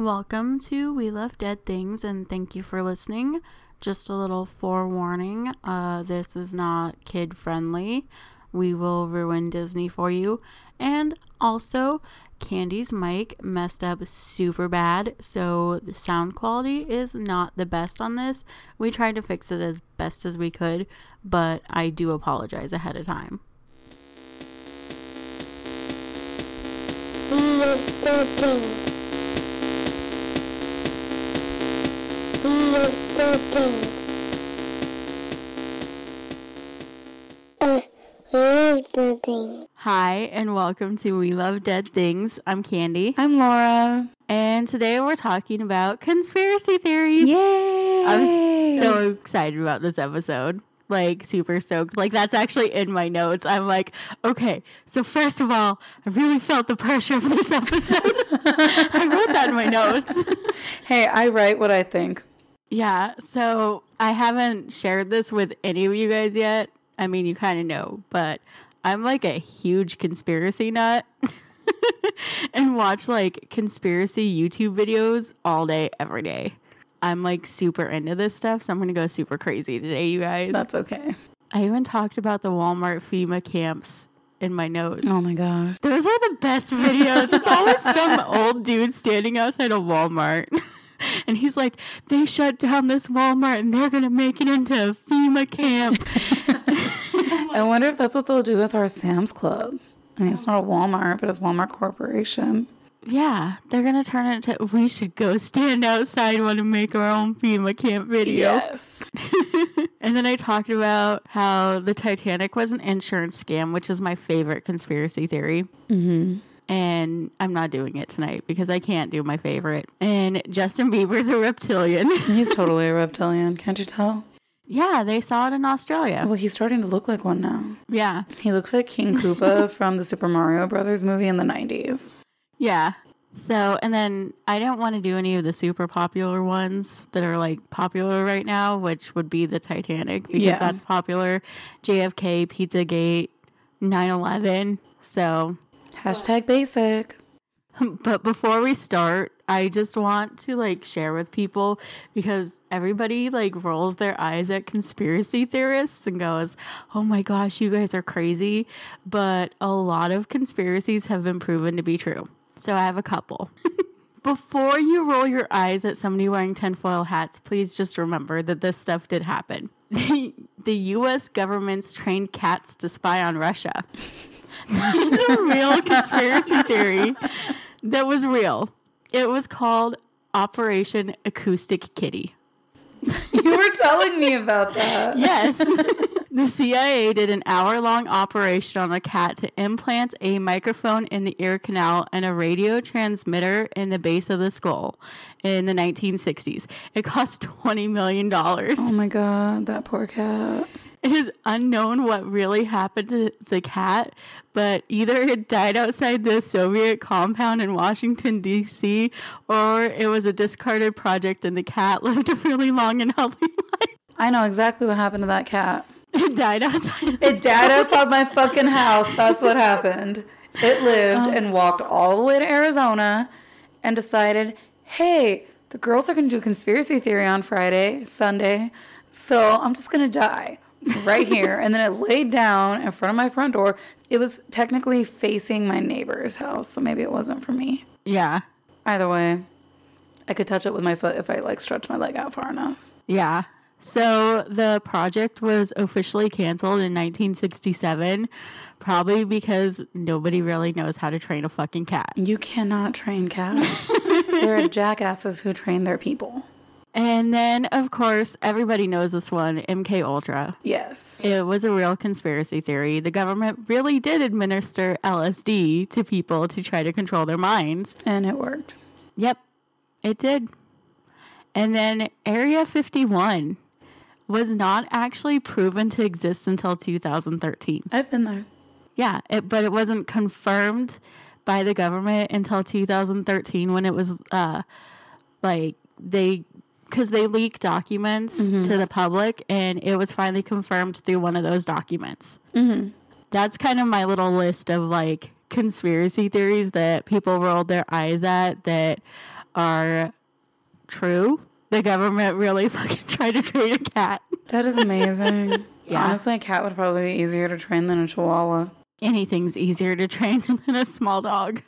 Welcome to We Love Dead Things and thank you for listening. Just a little forewarning uh, this is not kid friendly. We will ruin Disney for you. And also, Candy's mic messed up super bad, so the sound quality is not the best on this. We tried to fix it as best as we could, but I do apologize ahead of time. We love dead things. Hi, and welcome to We Love Dead Things. I'm Candy, I'm Laura. and today we're talking about conspiracy theories. Yay! I'm so excited about this episode. Like, super stoked. Like, that's actually in my notes. I'm like, okay, so first of all, I really felt the pressure of this episode. I wrote that in my notes. hey, I write what I think. Yeah, so I haven't shared this with any of you guys yet. I mean, you kind of know, but I'm like a huge conspiracy nut. and watch like conspiracy YouTube videos all day, every day. I'm like super into this stuff, so I'm gonna go super crazy today, you guys. That's okay. I even talked about the Walmart FEMA camps in my notes. Oh my gosh. Those are the best videos. It's always some old dude standing outside a Walmart. And he's like, they shut down this Walmart and they're going to make it into a FEMA camp. I wonder if that's what they'll do with our Sam's Club. I mean, it's not a Walmart, but it's Walmart Corporation. yeah, they're going to turn it into, we should go stand outside and want to make our own FEMA camp video. Yes. And then I talked about how the Titanic was an insurance scam, which is my favorite conspiracy theory. Mm-hmm. And I'm not doing it tonight because I can't do my favorite. And Justin Bieber's a reptilian. He's totally a reptilian. Can't you tell? yeah, they saw it in Australia. Well, he's starting to look like one now. Yeah. He looks like King Koopa from the Super Mario Brothers movie in the 90s. Yeah. So, and then I don't want to do any of the super popular ones that are like popular right now, which would be the Titanic because Yeah. that's popular. JFK, Pizzagate, 9 11. So, Hashtag basic. but before we start, I just want to like share with people because everybody like rolls their eyes at conspiracy theorists and goes, "Oh my gosh, you guys are crazy." But a lot of conspiracies have been proven to be true. So I have a couple. Before you roll your eyes at somebody wearing tinfoil hats, please just remember that this stuff did happen. The, US government's trained cats to spy on Russia. It's a real conspiracy theory that was real. It was called Operation Acoustic Kitty. You were telling me about that. Yes. the CIA did an hour long operation on a cat to implant a microphone in the ear canal and a radio transmitter in the base of the skull in the 1960s. It cost $20 million. Oh my god, that poor cat. It is unknown what really happened to the cat, but either it died outside the Soviet compound in Washington, D.C., or it was a discarded project and the cat lived a really long and healthy life. I know exactly what happened to that cat. It died outside It died outside my fucking house. That's what happened. It lived oh. and walked all the way to Arizona and decided, hey, the girls are going to do a conspiracy theory on Friday, Sunday. So I'm just going to die right here. and then it laid down in front of my front door. It was technically facing my neighbor's house. So maybe it wasn't for me. Yeah. Either way, I could touch it with my foot if I like stretch my leg out far enough. Yeah. So the project was officially canceled in 1967, probably because nobody really knows how to train a fucking cat. You cannot train cats. there are jackasses who train their people. And then, of course, everybody knows this one MK Ultra. Yes. It was a real conspiracy theory. The government really did administer LSD to people to try to control their minds. And it worked. Yep, it did. And then Area 51 was not actually proven to exist until 2013. I've been there. Yeah, it, but it wasn't confirmed by the government until 2013 when it was uh like they because they leak documents to the public and it was finally confirmed through one of those documents. Mm-hmm. That's kind of my little list of like conspiracy theories that people rolled their eyes at that are true. The government really fucking tried to train a cat. That is amazing. Yeah. Honestly, a cat would probably be easier to train than a chihuahua. Anything's easier to train than a small dog.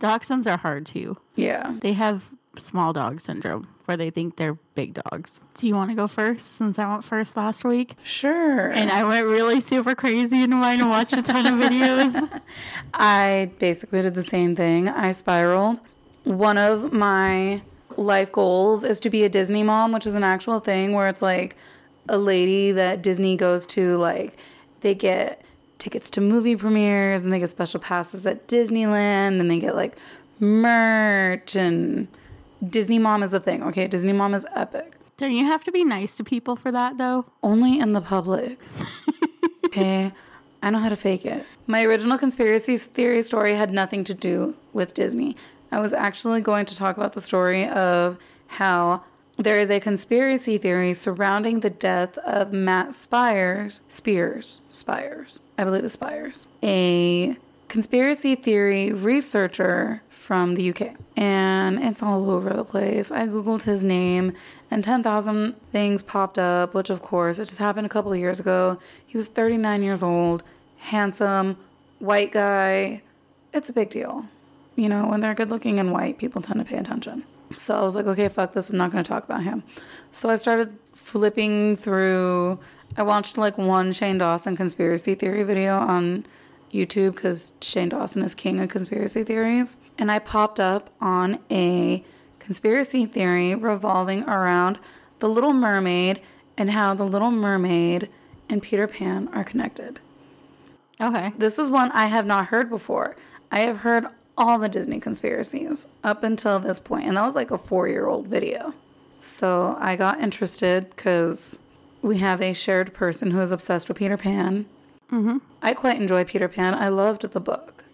Dachshunds are hard too. Yeah. They have small dog syndrome where they think they're big dogs. Do you want to go first since I went first last week? Sure. And I went really super crazy into mine and watched a ton of videos. I basically did the same thing. I spiraled. One of my life goals is to be a Disney mom, which is an actual thing where it's like a lady that Disney goes to, like, they get tickets to movie premieres and they get special passes at Disneyland and they get like merch and Disney mom is a thing. Okay, Disney mom is epic. Don't you have to be nice to people for that though? Only in the public. okay. I know how to fake it. My original conspiracy theory story had nothing to do with Disney. I was actually going to talk about the story of how there is a conspiracy theory surrounding the death of Matt Spires, Spears, Spires, I believe it's Spires, a conspiracy theory researcher from the UK. And it's all over the place. I googled his name and 10,000 things popped up, which of course, it just happened a couple years ago. He was 39 years old, handsome, white guy. It's a big deal. You know, when they're good looking and white, people tend to pay attention. So I was like, okay, fuck this. I'm not going to talk about him. So I started flipping through. I watched like one Shane Dawson conspiracy theory video on YouTube because Shane Dawson is king of conspiracy theories. And I popped up on a conspiracy theory revolving around the Little Mermaid and how the Little Mermaid and Peter Pan are connected. Okay. This is one I have not heard before. I have heard all the Disney conspiracies up until this point, and that was like a four year old video. So I got interested because we have a shared person who is obsessed with Peter Pan. Mm-hmm. I quite enjoy Peter Pan. I loved the book.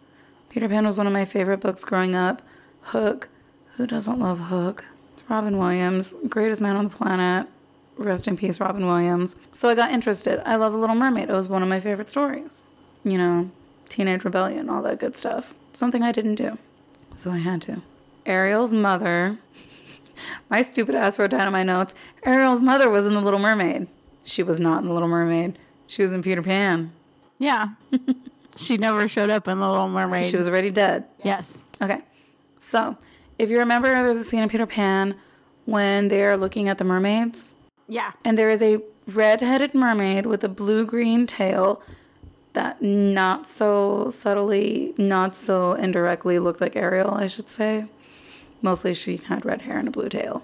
Peter Pan was one of my favorite books growing up. Hook. Who doesn't love Hook? It's Robin Williams, greatest man on the planet. Rest in peace, Robin Williams. So I got interested. I love The Little Mermaid. It was one of my favorite stories. You know, teenage rebellion, all that good stuff. Something I didn't do. So I had to. Ariel's mother, my stupid ass wrote down in my notes Ariel's mother was in The Little Mermaid. She was not in The Little Mermaid. She was in Peter Pan. Yeah. she never showed up in The Little Mermaid. She was already dead. yes. Okay. So, if you remember, there's a scene in Peter Pan when they're looking at the mermaids, Yeah. and there is a red-headed mermaid with a blue-green tail that not so subtly, not so indirectly looked like Ariel, I should say. Mostly she had red hair and a blue tail.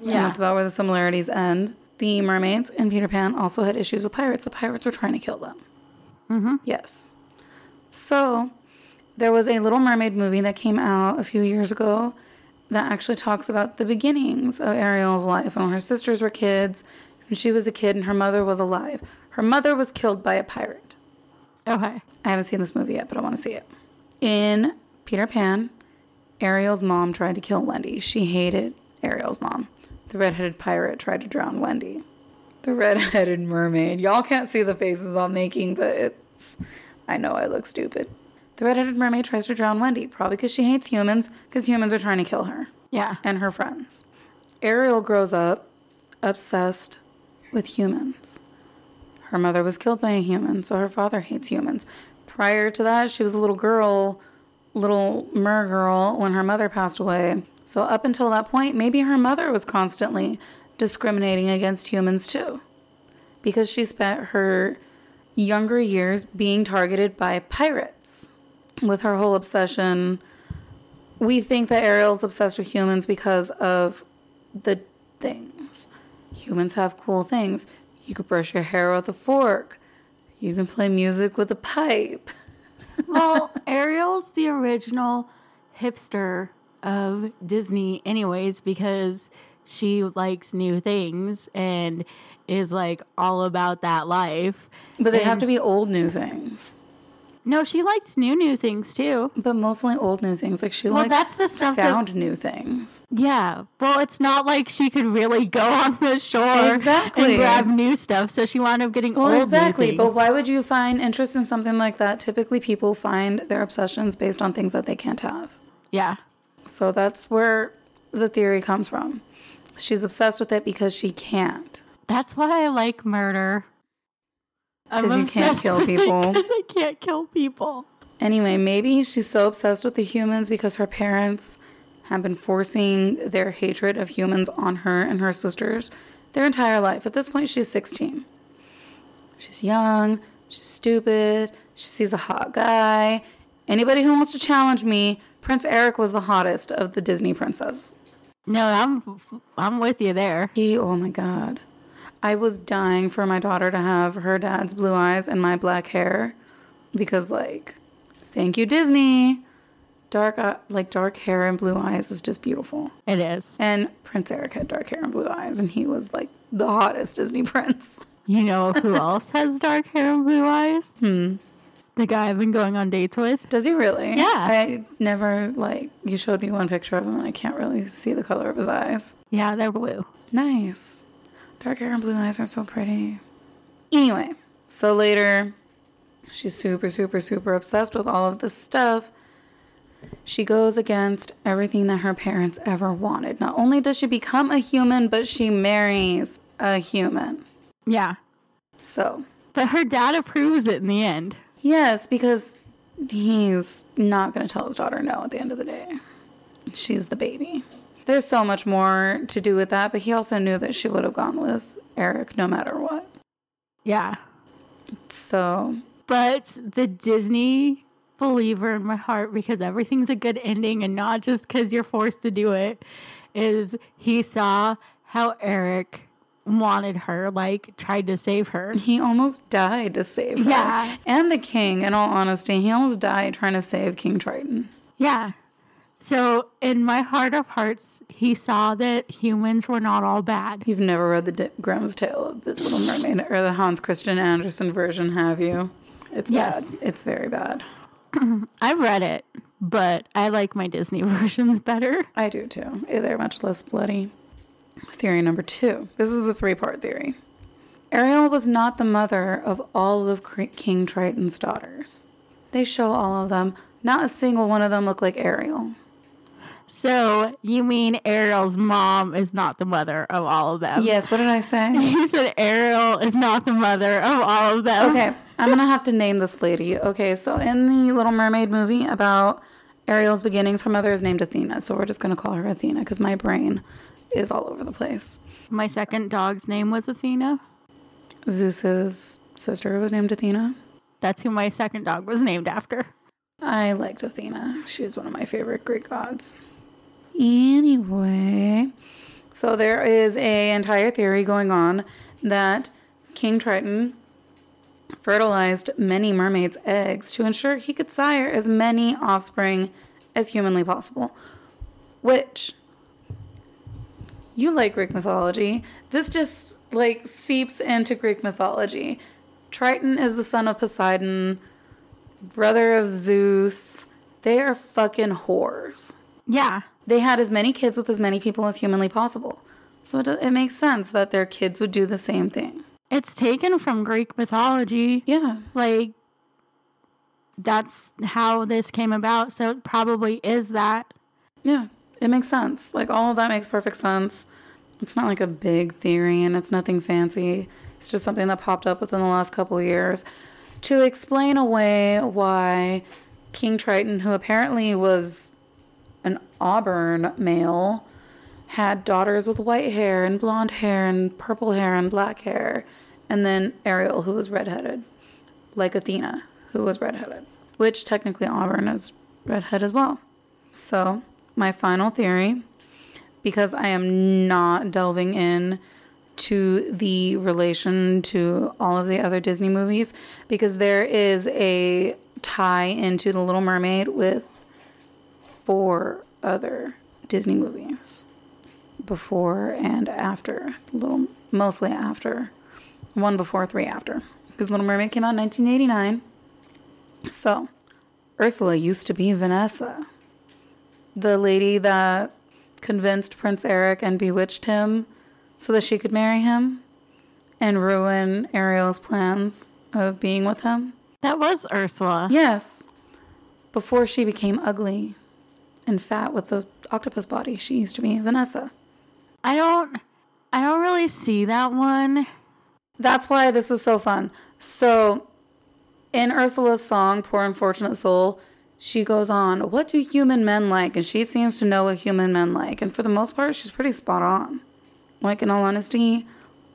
And Yeah. that's about where the similarities end. The mermaids in Peter Pan also had issues with pirates. The pirates were trying to kill them. Mm-hmm. Yes. So there was a Little Mermaid movie that came out a few years ago that actually talks about the beginnings of Ariel's life when her sisters were kids and she was a kid and her mother was alive. Her mother was killed by a pirate. Okay. I haven't seen this movie yet, but I want to see it. In Peter Pan, Ariel's mom tried to kill Wendy. She hated Ariel's mom. The redheaded pirate tried to drown Wendy. The redheaded mermaid. Y'all can't see the faces I'm making, but it's. I know I look stupid. The redheaded mermaid tries to drown Wendy, probably because she hates humans, because humans are trying to kill her Yeah. and her friends. Ariel grows up obsessed with humans. Her mother was killed by a human, so her father hates humans. Prior to that, she was a little girl, little mer girl, when her mother passed away. So, up until that point, maybe her mother was constantly discriminating against humans too. Because she spent her younger years being targeted by pirates. With her whole obsession we think that Ariel's obsessed with humans because of the things. Humans have cool things. You could brush your hair with a fork. You can play music with a pipe. well, Ariel's the original hipster of Disney, anyways, because she likes new things and is like all about that life. But they have to be old new things. No, she liked new, new things too. But mostly old new things. Like she Well, likes that's the stuff that- found new things. Yeah. Well, it's not like she could really go on the shore Exactly. and grab new stuff. So she wound up getting Well, old exactly. But why would you find interest in something like that? Typically, people find their obsessions based on things that they can't have. Yeah. So that's where the theory comes from. She's obsessed with it because she can't. That's why I like murder. Because you can't kill people. Because I can't kill people. Anyway, maybe she's so obsessed with the humans because her parents have been forcing their hatred of humans on her and her sisters their entire life. At this point, she's 16. She's young, she's stupid, she sees a hot guy. Anybody who wants to challenge me, Prince Eric was the hottest of the Disney princes. No, I'm I'm with you there. He, oh my God. I was dying for my daughter to have her dad's blue eyes and my black hair because, like, thank you, Disney. Dark, uh, like, dark hair and blue eyes is just beautiful. It is. And Prince Eric had dark hair and blue eyes, and he was, like, the hottest Disney prince. You know who else has dark hair and blue eyes? Hmm. The guy I've been going on dates with. Does he really? Yeah. I never, like, you showed me one picture of him, and I can't really see the color of his eyes. Yeah, they're blue. Nice. Dark hair and blue eyes are so pretty. Anyway, so later, she's super, super, super obsessed with all of this stuff. She goes against everything that her parents ever wanted. Not only does she become a human, but she marries a human. Yeah. So, But her dad approves it in the end. Yes, because he's not going to tell his daughter no at the end of the day. She's the baby. There's so much more to do with that, but he also knew that she would have gone with Eric no matter what. Yeah. So, But the Disney believer in my heart, because everything's a good ending and not just because you're forced to do it, is he saw how Eric wanted her, like tried to save her. he almost died to save her. Yeah. And the king, in all honesty, he almost died trying to save King Triton. Yeah. So in my heart of hearts, he saw that humans were not all bad. You've never read the D- Grimm's Tale of the Little Mermaid or the Hans Christian Andersen version, have you? It's Yes. bad. It's very bad. I've read it, but I like my Disney versions better. I do too. They're much less bloody. Theory number two. This is a three part theory. Ariel was not the mother of all of King Triton's daughters. They show all of them. Not a single one of them look like Ariel. So you mean Ariel's mom is not the mother of all of them? Yes, what did I say? You said Ariel is not the mother of all of them. Okay, I'm gonna have to name this lady. Okay, so in the Little Mermaid movie about Ariel's beginnings, her mother is named Athena. So we're just gonna call her Athena because my brain is all over the place. My second dog's name was Athena. Zeus's sister was named Athena. That's who my second dog was named after. I liked Athena. She's one of my favorite Greek gods. Anyway, so there is a entire theory going on that King Triton fertilized many mermaids' eggs to ensure he could sire as many offspring as humanly possible. Which you like Greek mythology. This just like seeps into Greek mythology. Triton is the son of Poseidon, brother of Zeus. They are fucking whores. Yeah. They had as many kids with as many people as humanly possible. So it, it makes sense that their kids would do the same thing. It's taken from Greek mythology. Yeah. Like, that's how this came about. So it probably is that. Yeah. It makes sense. Like all of that makes perfect sense. It's not like a big theory and it's nothing fancy. It's just something that popped up within the last couple years to explain away why King Triton, who apparently was an auburn male, had daughters with white hair and blonde hair and purple hair and black hair, and then Ariel, who was redheaded, like Athena, who was redheaded, which technically Auburn is redhead as well. So, my final theory, because I am not delving in to the relation to all of the other Disney movies, because there is a tie into The Little Mermaid with four other Disney movies before and after. Little, mostly after. One before, three after. Because Little Mermaid came out in 1989. So, Ursula used to be Vanessa the lady that convinced Prince Eric and bewitched him so that she could marry him and ruin Ariel's plans of being with him. That was Ursula. Yes. Before she became ugly and fat with the octopus body. She used to be Vanessa. I don't I don't really see that one. That's why this is so fun. So, in Ursula's song, Poor Unfortunate Soul, she goes on, What do human men like? And she seems to know what human men like. And for the most part, she's pretty spot on. Like, in all honesty,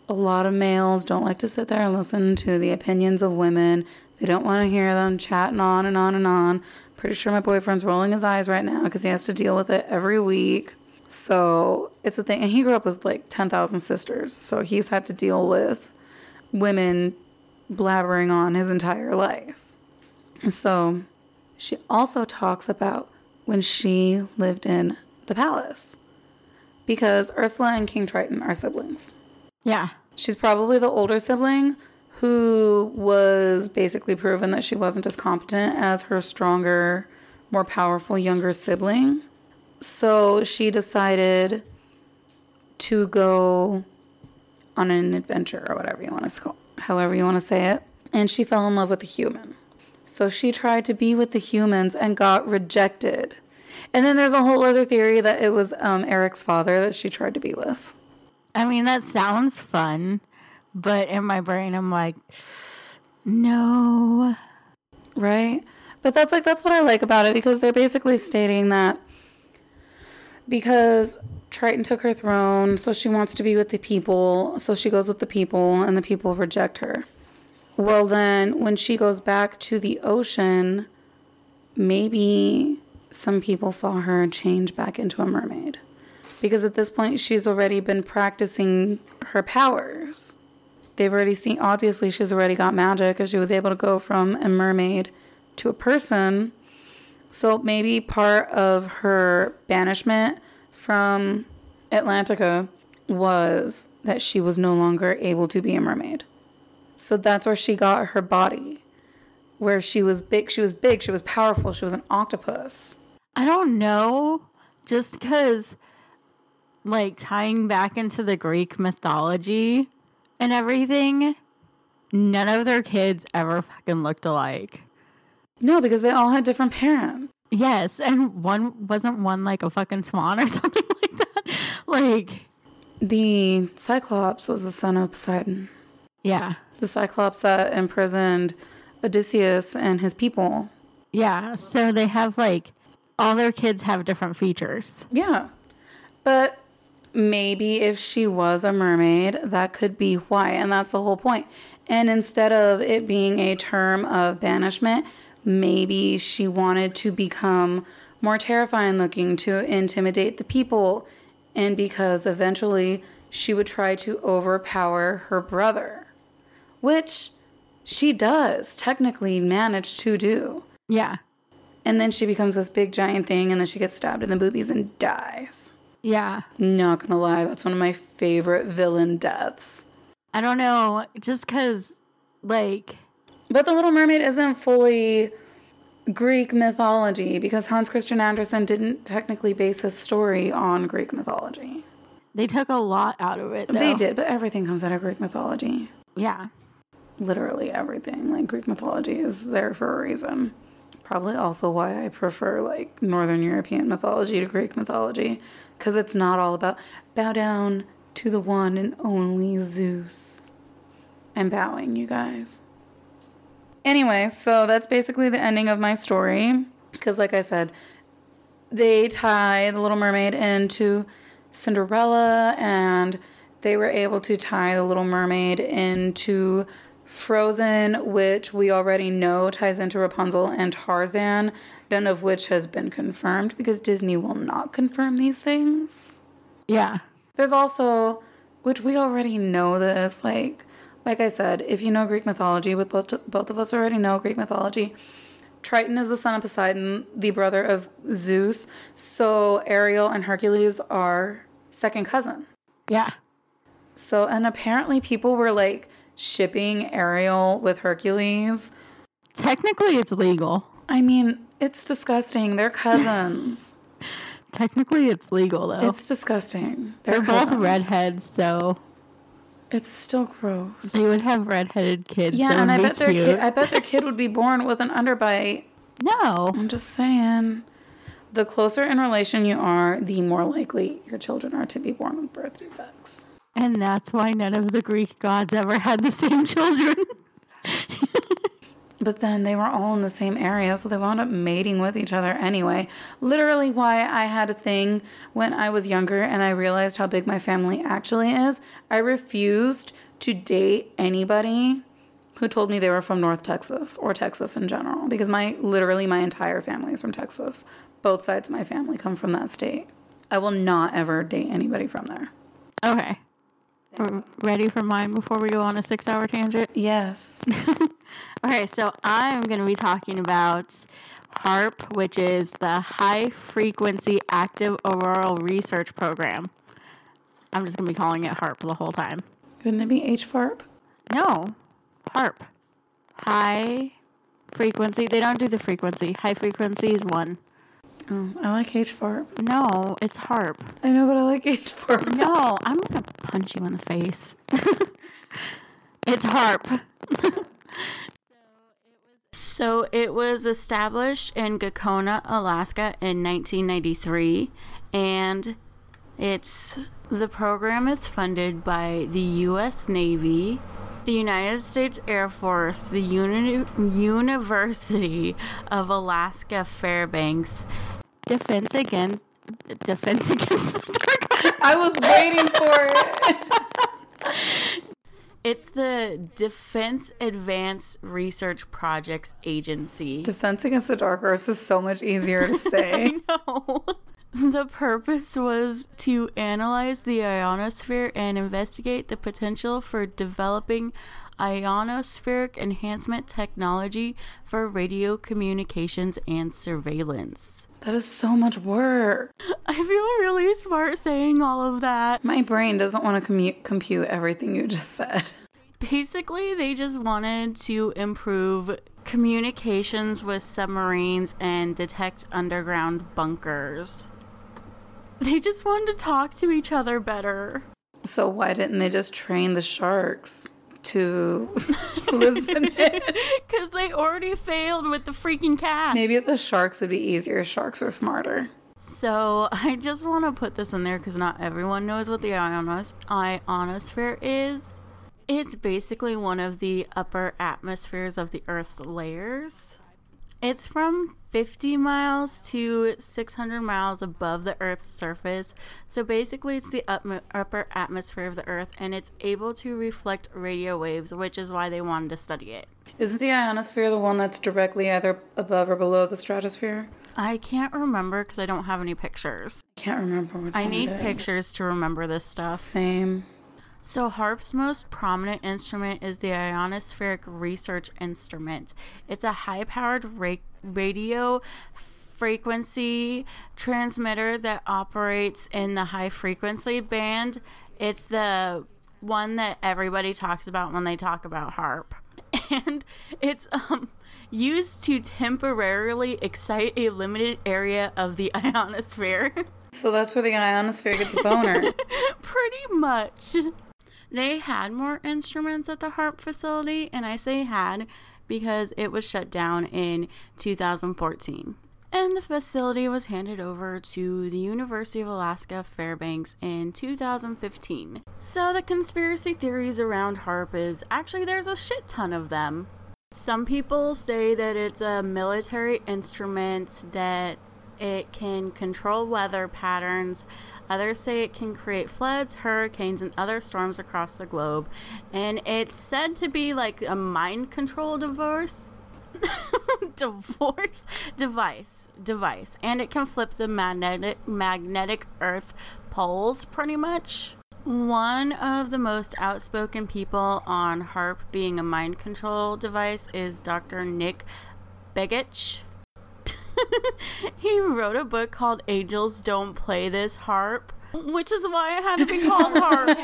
a lot of males don't like to sit there and listen to the opinions of women. They don't want to hear them chatting on and on and on. Pretty sure my boyfriend's rolling his eyes right now because he has to deal with it every week. So it's a thing. And he grew up with like 10,000 sisters. So he's had to deal with women blabbering on his entire life. So she also talks about when she lived in the palace because Ursula and King Triton are siblings. Yeah. She's probably the older sibling who was basically proven that she wasn't as competent as her stronger, more powerful younger sibling. So she decided to go on an adventure or whatever you want to call however you want to say it. And she fell in love with a human. So she tried to be with the humans and got rejected. And then there's a whole other theory that it was um, Eric's father that she tried to be with. I mean, that sounds fun, but in my brain, I'm like, no. Right? But that's like that's what I like about it because they're basically stating that because Triton took her throne, so she wants to be with the people, so she goes with the people and the people reject her. Well, then when she goes back to the ocean, maybe some people saw her change back into a mermaid. Because at this point, she's already been practicing her powers. They've already seen, obviously, she's already got magic because she was able to go from a mermaid to a person. So maybe part of her banishment from Atlantica was that she was no longer able to be a mermaid. So that's where she got her body. Where she was big, she was big, she was powerful, she was an octopus. I don't know. Just because, like, tying back into the Greek mythology and everything, none of their kids ever fucking looked alike. No, because they all had different parents. Yes, and one wasn't one like a fucking swan or something like that. Like, The Cyclops was the son of Poseidon. yeah, The Cyclops that imprisoned Odysseus and his people. yeah. So they have like all their kids have different features. Yeah. But maybe if she was a mermaid, that could be why. And that's the whole point. And instead of it being a term of banishment, maybe she wanted to become more terrifying looking to intimidate the people. And because eventually she would try to overpower her brother, which she does technically manage to do. Yeah, And then she becomes this big giant thing, and then she gets stabbed in the boobies and dies. yeah. Not gonna lie, that's one of my favorite villain deaths. I don't know, just because like But The Little Mermaid isn't fully Greek mythology because Hans Christian Andersen didn't technically base his story on Greek mythology. they took a lot out of it. Though. They did, but everything comes out of Greek mythology. Yeah, Literally everything. Like Greek mythology is there for a reason. Probably also why I prefer like Northern European mythology to Greek mythology because it's not all about bow down to the one and only Zeus. I'm bowing, you guys. Anyway, so that's basically the ending of my story. Because, like I said, they tie the Little Mermaid into Cinderella, and they were able to tie the Little Mermaid into Frozen, which we already know ties into Rapunzel and Tarzan, none of which has been confirmed because Disney will not confirm these things. yeah, There's also, which we already know this, like, like I said, if you know Greek mythology, with both both of us already know Greek mythology. Triton is the son of Poseidon, the brother of Zeus. So Ariel and Hercules are second cousin. yeah. So and apparently people were like shipping Ariel with Hercules. Technically, it's legal. I mean, it's disgusting. They're cousins. Technically, it's legal though. it's disgusting. They're, They're both redheads, so It's still gross. they would have redheaded kids. Yeah, and I bet their cute. kid I bet their kid would be born with an underbite. no, I'm just saying. The closer in relation you are, the more likely your children are to be born with birth defects. And that's why none of the Greek gods ever had the same children. But then they were all in the same area, so they wound up mating with each other anyway. Literally, why I had a thing when I was younger and I realized how big my family actually is. I refused to date anybody who told me they were from North Texas or Texas in general because my literally my entire family is from Texas. Both sides of my family come from that state. I will not ever date anybody from there. okay. Ready for mine before we go on a six hour tangent? Yes. Okay, so I'm going to be talking about HAARP, which is the High Frequency Active Auroral Research Program. I'm just going to be calling it HAARP the whole time. Couldn't it be H farp? No, HAARP. High frequency. They don't do the frequency. High frequency is one. Oh, I like H farp. No, it's HAARP. I know, but I like H farp. No, I'm going to punch you in the face. it's HAARP. So it was established in Gakona, Alaska in 1993 and it's the program is funded by the US Navy, the United States Air Force, the Uni- University of Alaska Fairbanks, Defense Against Defense Against the Dark I was waiting for it. It's the Defense Advanced Research Projects Agency. Defense Against the Dark Arts is so much easier to say. No. The purpose was to analyze the ionosphere and investigate the potential for developing ionospheric enhancement technology for radio communications and surveillance. That is so much work. I feel really smart saying all of that. My brain doesn't want to commu- compute everything you just said. Basically, they just wanted to improve communications with submarines and detect underground bunkers. They just wanted to talk to each other better. So why didn't they just train the sharks to listen? Because they already failed with the freaking cat. Maybe the sharks would be easier. Sharks are smarter. So I just want to put this in there because not everyone knows what the ionos- ionosphere is. It's basically one of the upper atmospheres of the Earth's layers. It's from 50 miles to 600 miles above the Earth's surface. So basically, it's the up- upper atmosphere of the Earth and it's able to reflect radio waves, which is why they wanted to study it. Isn't the ionosphere the one that's directly either above or below the stratosphere? I can't remember because I don't have any pictures. I Can't remember I need pictures to remember this stuff. Same. So, HAARP's most prominent instrument is the Ionospheric Research Instrument. It's a high powered ra- radio frequency transmitter that operates in the high frequency band. It's the one that everybody talks about when they talk about HAARP. And it's um, used to temporarily excite a limited area of the ionosphere. So that's where the ionosphere gets a boner. Pretty much. They had more instruments at the HAARP facility, and I say had because it was shut down in 2014. And the facility was handed over to the University of Alaska Fairbanks in 2015. So the conspiracy theories around HAARP is actually there's a shit ton of them. Some people say that it's a military instrument that it can control weather patterns. Others say it can create floods, hurricanes, and other storms across the globe. And it's said to be like a mind control divorce. divorce device device and it can flip the magnetic magnetic earth poles pretty much one of the most outspoken people on harp being a mind control device is dr nick begich he wrote a book called Angels Don't Play This HAARP, which is why it had to be called HAARP.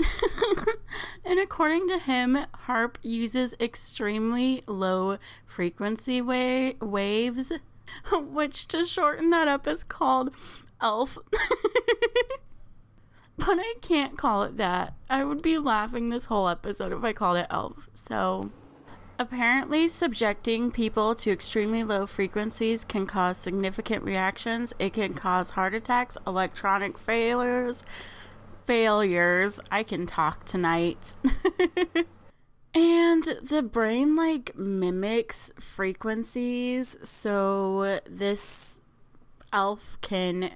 and according to him, harp uses extremely low frequency wa- waves, which to shorten that up is called ELF. but I can't call it that. I would be laughing this whole episode if I called it ELF. So Apparently, subjecting people to extremely low frequencies can cause significant reactions. It can cause heart attacks, electronic failures, failures. I can talk tonight. and the brain like mimics frequencies, so this elf can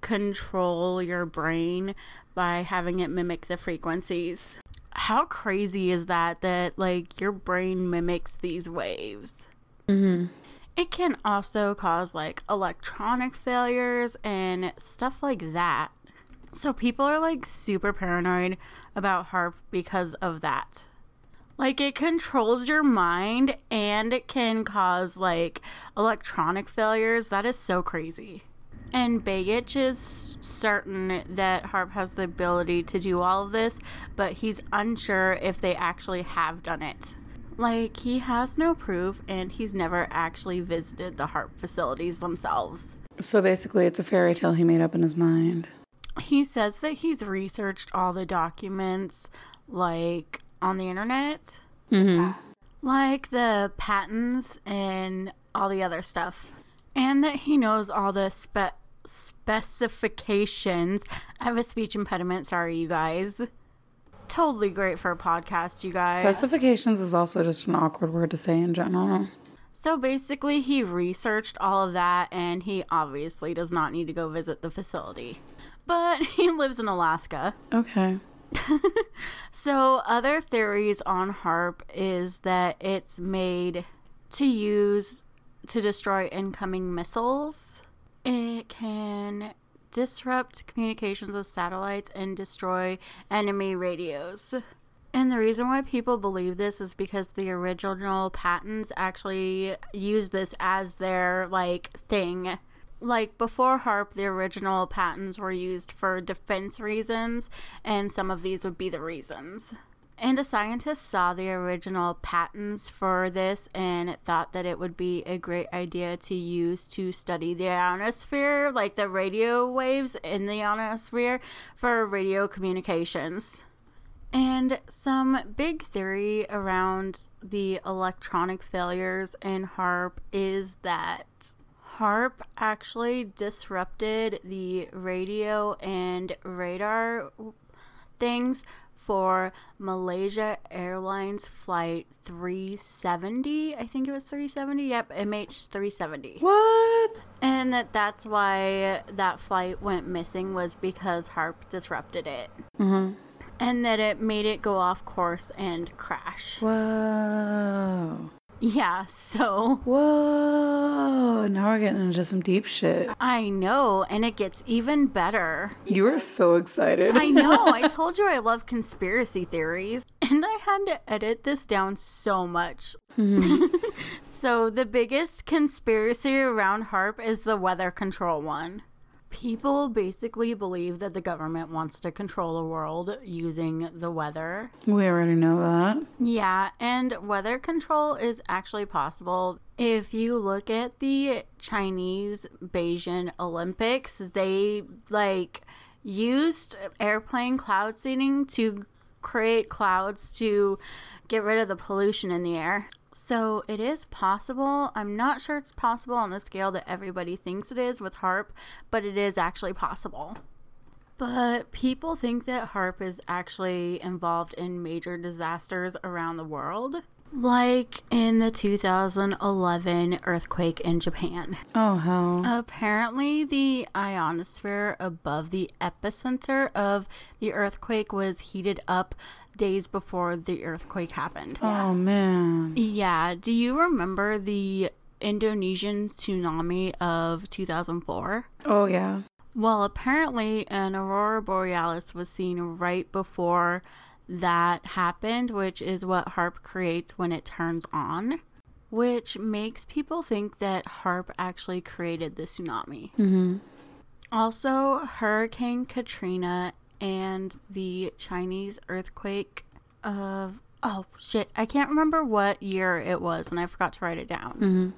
control your brain by having it mimic the frequencies. How crazy is that that like your brain mimics these waves? Mm-hmm. It can also cause like electronic failures and stuff like that. So people are like super paranoid about HAARP because of that. Like it controls your mind and it can cause like electronic failures. That is so crazy. And Begich is certain that HAARP has the ability to do all of this, but he's unsure if they actually have done it. Like, he has no proof and he's never actually visited the HAARP facilities themselves. So basically, it's a fairy tale he made up in his mind. He says that he's researched all the documents, like, on the internet, Mm-hmm. like the patents and all the other stuff. And that he knows all the spe- specifications. I have a speech impediment, sorry, you guys. Totally great for a podcast, you guys. Specifications is also just an awkward word to say in general. So basically, he researched all of that, and he obviously does not need to go visit the facility. But he lives in Alaska. Okay. So, other theories on HAARP is that it's made to use to destroy incoming missiles. It can disrupt communications with satellites and destroy enemy radios. And the reason why people believe this is because the original patents actually use this as their like thing. Like before HAARP, the original patents were used for defense reasons, and some of these would be the reasons. And a scientist saw the original patents for this and thought that it would be a great idea to use to study the ionosphere, like the radio waves in the ionosphere, for radio communications. And some big theory around the electronic failures in HAARP is that HAARP actually disrupted the radio and radar things for Malaysia Airlines flight 370. I think it was 370. Yep, MH 370. What? And that that's why that flight went missing was because HAARP disrupted it. Mm-hmm. And that it made it go off course and crash. Whoa. Yeah, so Whoa. Now we're getting into some deep shit. I know, and it gets even better. You were so excited. I know. I told you I love conspiracy theories, and I had to edit this down so much. Mm-hmm. so, the biggest conspiracy around HAARP is the weather control one. People basically believe that the government wants to control the world using the weather. we already know that. Yeah, and weather control is actually possible. If you look at the Chinese Beijing Olympics, they like used airplane cloud seeding to create clouds to get rid of the pollution in the air. So it is possible. I'm not sure it's possible on the scale that everybody thinks it is with HAARP, but it is actually possible. But people think that HAARP is actually involved in major disasters around the world, like in the 2011 earthquake in Japan. Oh, hell. Apparently, the ionosphere above the epicenter of the earthquake was heated up days before the earthquake happened. oh, man. Yeah, do you remember the Indonesian tsunami of 2004? Oh, yeah. Well, apparently, an aurora borealis was seen right before that happened, which is what HAARP creates when it turns on, which makes people think that HAARP actually created the tsunami. Mm-hmm. Also, Hurricane Katrina and the Chinese earthquake of oh shit, I can't remember what year it was and I forgot to write it down. Mm-hmm.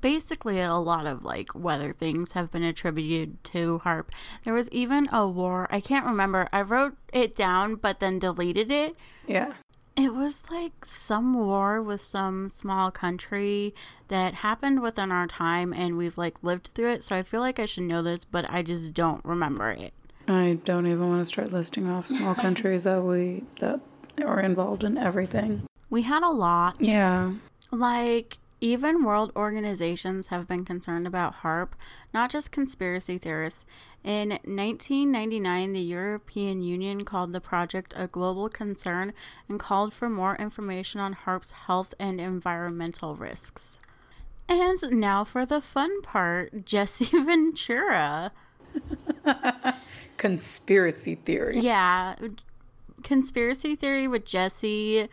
Basically, a lot of like weather things have been attributed to HAARP. There was even a war, I can't remember. I wrote it down but then deleted it. Yeah. It was like some war with some small country that happened within our time and we've like lived through it. So I feel like I should know this, but I just don't remember it. I don't even want to start listing off small countries that we that are involved in everything. We had a lot. Yeah. Like, even world organizations have been concerned about HAARP, not just conspiracy theorists. In 1999, the European Union called the project a global concern and called for more information on HAARP's health and environmental risks. And now for the fun part Jesse Ventura. Conspiracy theory. Yeah. Conspiracy Theory with Jesse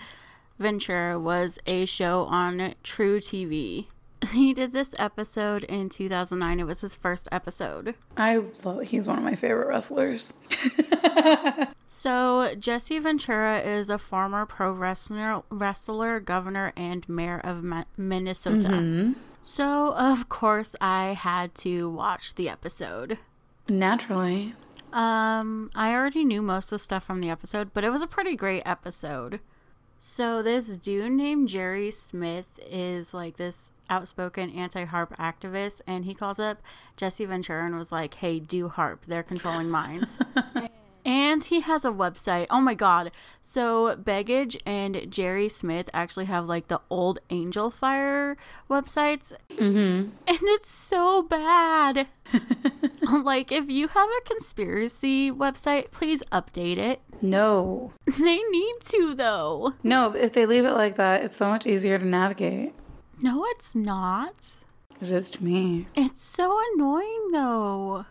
Ventura was a show on truTV. He did this episode in 2009. It was his first episode. I love he's one of my favorite wrestlers. So, Jesse Ventura is a former pro wrestler, wrestler governor, and mayor of Minnesota. So, of course, I had to watch the episode. Naturally. Um, I already knew most of the stuff from the episode, but it was a pretty great episode. So this dude named Jerry Smith is like this outspoken anti-HAARP activist, and he calls up Jesse Ventura and was like, "Hey, do HAARP. They're controlling minds." and he has a website. Oh my god! So Baggage and Jerry Smith actually have like the old Angelfire websites, Mm-hmm. and it's so bad. like, if you have a conspiracy website, please update it. No. They need to, though. No, if they leave it like that, it's so much easier to navigate. No, it's not. It is to me. It's so annoying, though.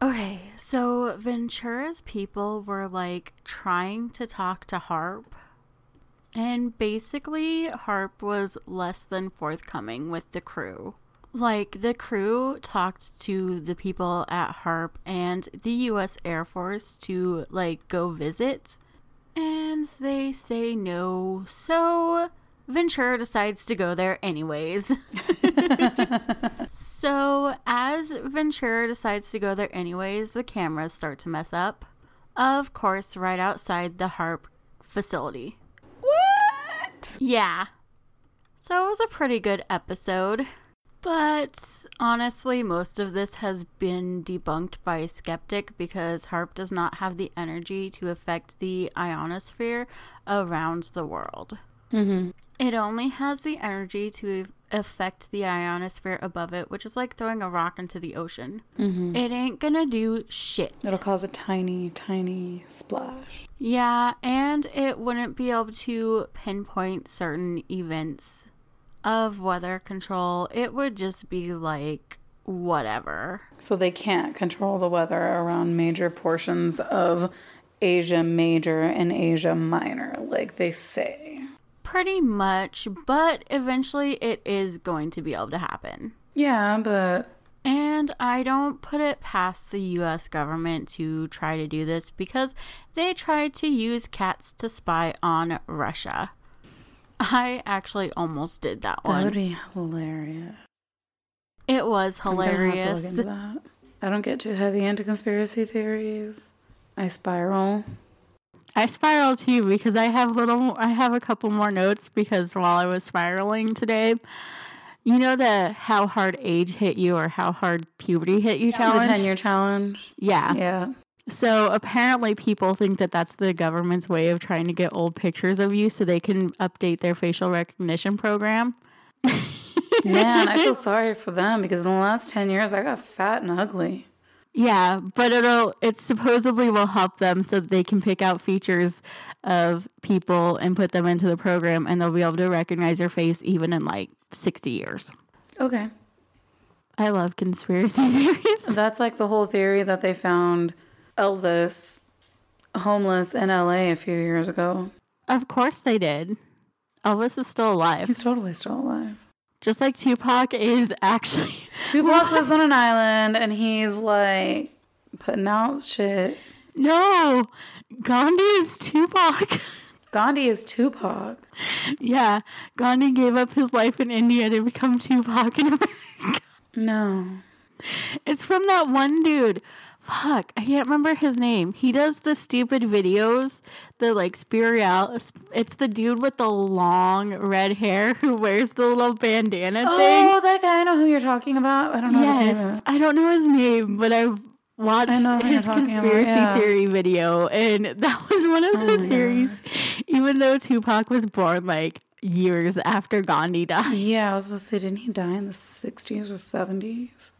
Okay, so Ventura's people were like trying to talk to HAARP. And basically, HAARP was less than forthcoming with the crew. Like, the crew talked to the people at HAARP and the US Air Force to, like, go visit. And they say no. So, Ventura decides to go there anyways. so, as Ventura decides to go there anyways, the cameras start to mess up. Of course, right outside the HAARP facility. What? Yeah. So it was a pretty good episode. But honestly, most of this has been debunked by a skeptic because HAARP does not have the energy to affect the ionosphere around the world. Mm-hmm. It only has the energy to affect the ionosphere above it, which is like throwing a rock into the ocean. Mm-hmm. It ain't gonna do shit. It'll cause a tiny, tiny splash. Yeah, and it wouldn't be able to pinpoint certain events of weather control. It would just be like whatever. So they can't control the weather around major portions of Asia Major and Asia Minor, like they say. Pretty much, but eventually it is going to be able to happen. Yeah, but And I don't put it past the US government to try to do this because they tried to use cats to spy on Russia. I actually almost did that that would one. be hilarious. It was I'm have to look hilarious. that. I don't get too heavy into conspiracy theories. I spiral. I spiral too because I have little I have a couple more notes because while I was spiraling today, you know the how hard age hit you or how hard puberty hit you The challenge? 10 year challenge. Yeah. Yeah. So apparently people think that that's the government's way of trying to get old pictures of you so they can update their facial recognition program. Man, I feel sorry for them because in the last 10 years I got fat and ugly. Yeah, but it'll it supposedly will help them so that they can pick out features of people and put them into the program and they'll be able to recognize your face even in like 60 years. Okay. I love conspiracy theories. That's like the whole theory that they found Elvis homeless in LA a few years ago. Of course they did. Elvis is still alive. He's totally still alive. Just like Tupac is actually Tupac lives on an island and he's like putting out shit. No, Gandhi is Tupac. Gandhi is Tupac. yeah, Gandhi gave up his life in India to become Tupac in America. No. It's from that one dude fuck, I can't remember his name. He does the stupid videos, the like spiritual. It's the dude with the long red hair who wears the little bandana oh, thing. Oh, that guy. I know who you're talking about. I don't know his name. I don't know his name, but I've watched I his about, conspiracy yeah. Oh theory video, and that was one of the oh, theories. Even though Tupac was born like years after Gandhi died, Yeah, I was supposed to say, didn't he die in the 60s or 70s?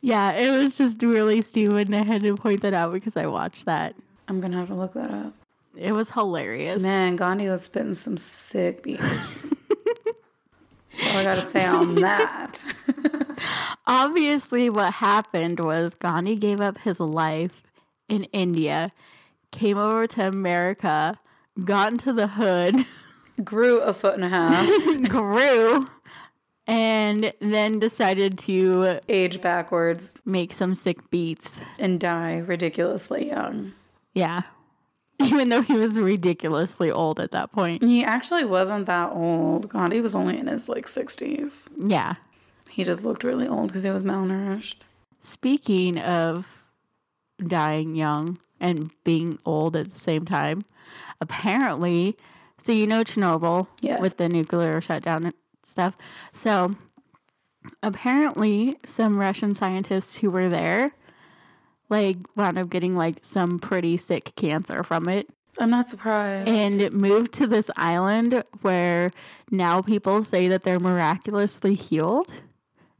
Yeah, it was just really stupid, and I had to point that out because I watched that. I'm gonna have to look that up. It was hilarious. Man, Gandhi was spitting some sick beats. All I gotta say on that. Obviously, what happened was Gandhi gave up his life in India, came over to America, got into the hood. Grew a foot and a half, grew and then decided to age backwards, make some sick beats. and die ridiculously young. Yeah. Even though he was ridiculously old at that point. He actually wasn't that old. Gandhi was only in his like 60s. Yeah. He just looked really old because he was malnourished. Speaking of dying young and being old at the same time, apparently, so you know Chernobyl Yes. with the nuclear shutdown stuff. So apparently, some Russian scientists who were there like wound up getting like some pretty sick cancer from it I'm not surprised. and it moved to this island where now people say that they're miraculously healed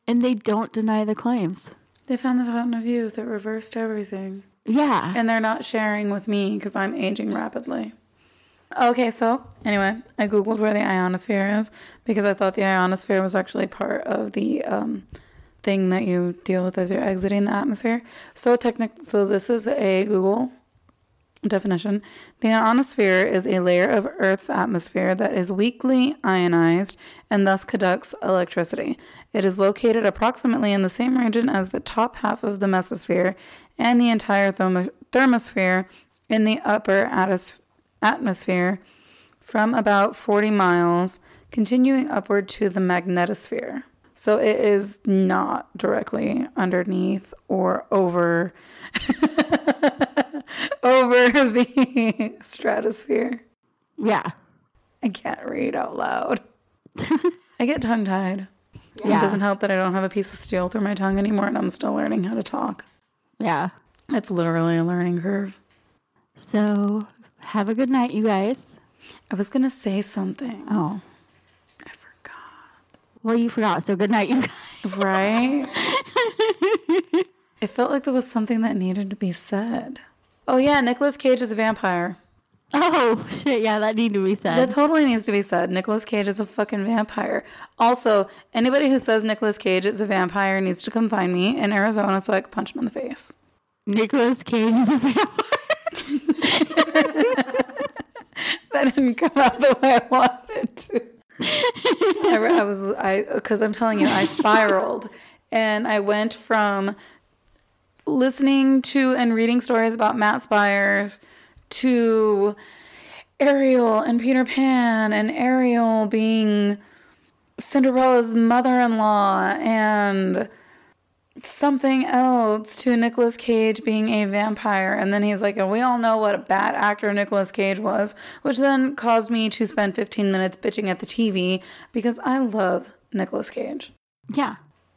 and they don't deny the claims. they found the fountain of youth. It reversed everything. Yeah. And they're not sharing with me because I'm aging rapidly. Okay, so anyway, I googled where the ionosphere is because I thought the ionosphere was actually part of the um, thing that you deal with as you're exiting the atmosphere. So technic, so this is a Google definition. The ionosphere is a layer of Earth's atmosphere that is weakly ionized and thus conducts electricity. It is located approximately in the same region as the top half of the mesosphere and the entire thermo- thermosphere in the upper atos- atmosphere from about 40 miles, continuing upward to the magnetosphere. So it is not directly underneath or over over the stratosphere. Yeah. I can't read out loud. I get tongue tied. It doesn't help that I don't have a piece of steel through my tongue anymore and I'm still learning how to talk. Yeah. It's literally a learning curve. So have a good night, you guys. I was gonna say something. Oh. I forgot. Well, you forgot. So good night, you guys. Right? it felt like there was something that needed to be said. Oh yeah, Nicolas Cage is a vampire. Oh, shit. Yeah, that needed to be said. That totally needs to be said. Nicolas Cage is a fucking vampire. Also, anybody who says Nicolas Cage is a vampire needs to come find me in Arizona so I can punch him in the face. Nicholas Cage is a vampire. That didn't come out the way I wanted to. I, I was I because I'm telling you, I spiraled, and I went from listening to and reading stories about Matt Spires to Ariel and Peter Pan, and Ariel being Cinderella's mother-in-law, and something else to Nicolas Cage being a vampire. And then he's like, and we all know what a bad actor Nicolas Cage was, which then caused me to spend 15 minutes bitching at the TV because I love Nicolas Cage. Yeah.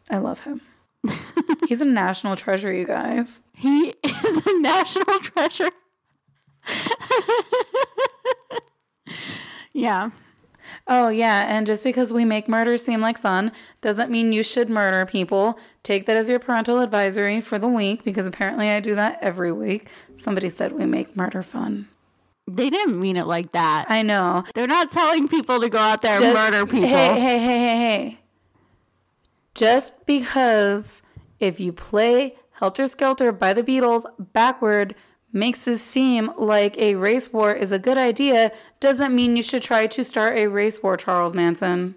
I love him. he's a national treasure, you guys. He is a national treasure. yeah. Oh, yeah, and just because we make murder seem like fun doesn't mean you should murder people. Take that as your parental advisory for the week because apparently I do that every week. Somebody said we make murder fun. They didn't mean it like that. I know. They're not telling people to go out there and murder people. Hey, hey, hey, hey, hey. Just because if you play Helter Skelter by the Beatles backward makes this seem like a race war is a good idea doesn't mean you should try to start a race war, Charles Manson.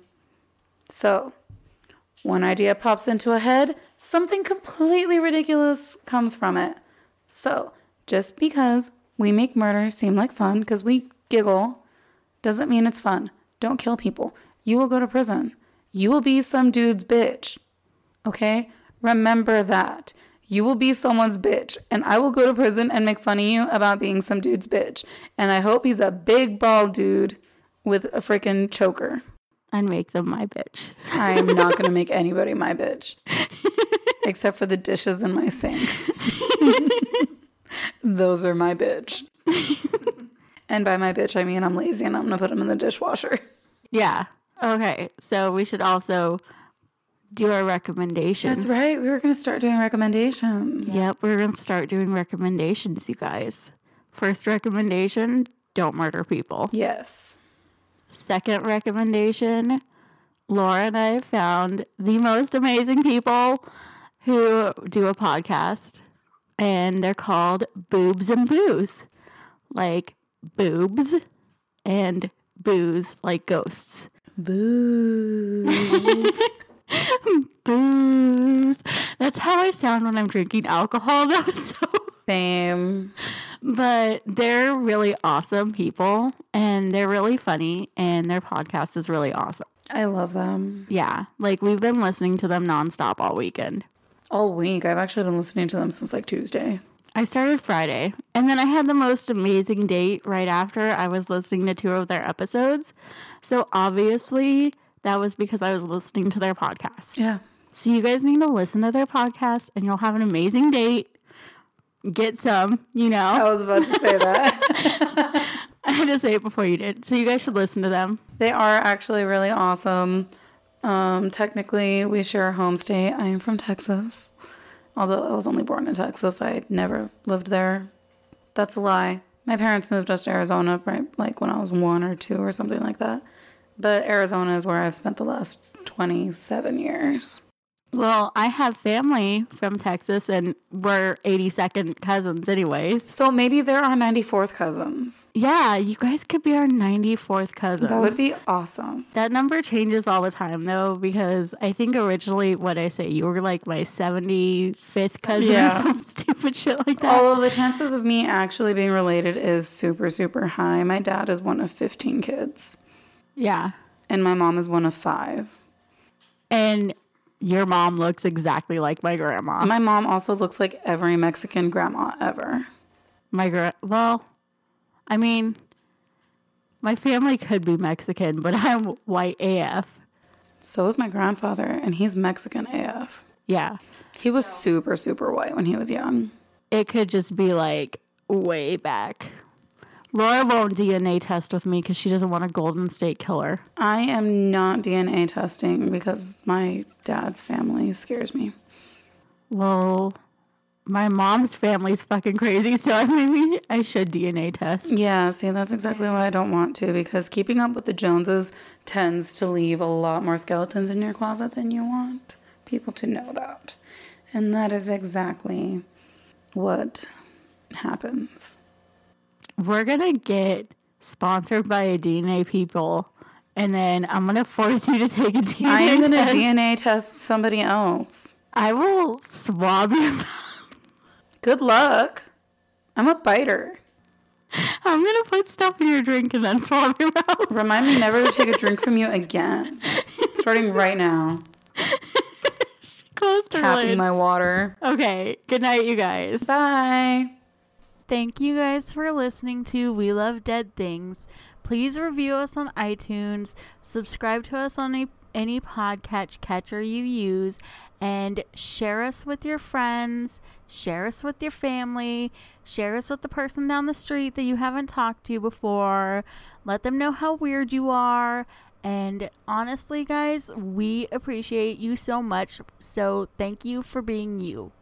So, one idea pops into a head, something completely ridiculous comes from it. So, just because we make murder seem like fun because we giggle doesn't mean it's fun. Don't kill people. You will go to prison. You will be some dude's bitch. Okay? Remember that. You will be someone's bitch, and I will go to prison and make fun of you about being some dude's bitch. And I hope he's a big bald dude with a freaking choker. And make them my bitch. I am not to make anybody my bitch, except for the dishes in my sink. Those are my bitch. and by my bitch, I mean I'm lazy and I'm to put them in the dishwasher. Yeah. Okay. So we should also do our recommendations. That's right. We were going to start doing recommendations. Yep, we're gonna start doing recommendations, you guys. First recommendation: don't murder people. Yes. Second recommendation: Laura and I found the most amazing people who do a podcast, and they're called Boobs and Booze, like boobs and booze, like ghosts. Booze. Booze. That's how I sound when I'm drinking alcohol. That was so Same. but they're really awesome people and they're really funny and their podcast is really awesome. I love them. Yeah, like we've been listening to them nonstop all weekend. All week. I've actually been listening to them since like Tuesday. I started Friday and then I had the most amazing date right after I was listening to two of their episodes. So obviously that was because I was listening to their podcast. Yeah. So you guys need to listen to their podcast and you'll have an amazing date. Get some, you know. I was about to say that. I had to say it before you did. So you guys should listen to them. they are actually really awesome. Um, technically, we share a home state. I am from Texas. Although I was only born in Texas, I never lived there. That's a lie. My parents moved us to Arizona, right, like when I was one or two or something like that. But Arizona is where I've spent the last 27 years. Well, I have family from Texas and we're 82nd cousins, anyways. So maybe there are our 94th cousins. Yeah, you guys could be our 94th cousins. That would be awesome. That number changes all the time though, because I think originally what I say, you were like my 75th cousin Yeah. or some stupid shit like that. Although the chances of me actually being related is super, super high. My dad is one of 15 kids, yeah. and my mom is one of five. And your mom looks exactly like my grandma. My mom also looks like every Mexican grandma ever. My gra- well, I mean, my family could be Mexican, but I'm white AF. So is my grandfather, and he's Mexican AF. Yeah. He was super, super white when he was young. It could just be like way back. Laura won't DNA test with me because she doesn't want a Golden State Killer. I am not DNA testing because my dad's family scares me. Well, my mom's family's fucking crazy, so maybe I should DNA test. Yeah, see, that's exactly why I don't want to because keeping up with the Joneses tends to leave a lot more skeletons in your closet than you want people to know about. And that is exactly what happens. We're gonna get sponsored by a DNA people, and then I'm gonna force you to take a DNA I am to test. DNA test somebody else. I will swab your mouth. Good luck. I'm a biter. I'm gonna put stuff in your drink and then swab your mouth. Remind me never to take a drink from you again. Starting right now. Her Tapping my water. Okay. Good night, you guys. Bye. Thank you guys for listening to We Love Dead Things. Please review us on iTunes, subscribe to us on a, any podcast catcher you use, and share us with your friends, share us with your family, share us with the person down the street that you haven't talked to before. Let them know how weird you are. And honestly, guys, we appreciate you so much. So thank you for being you.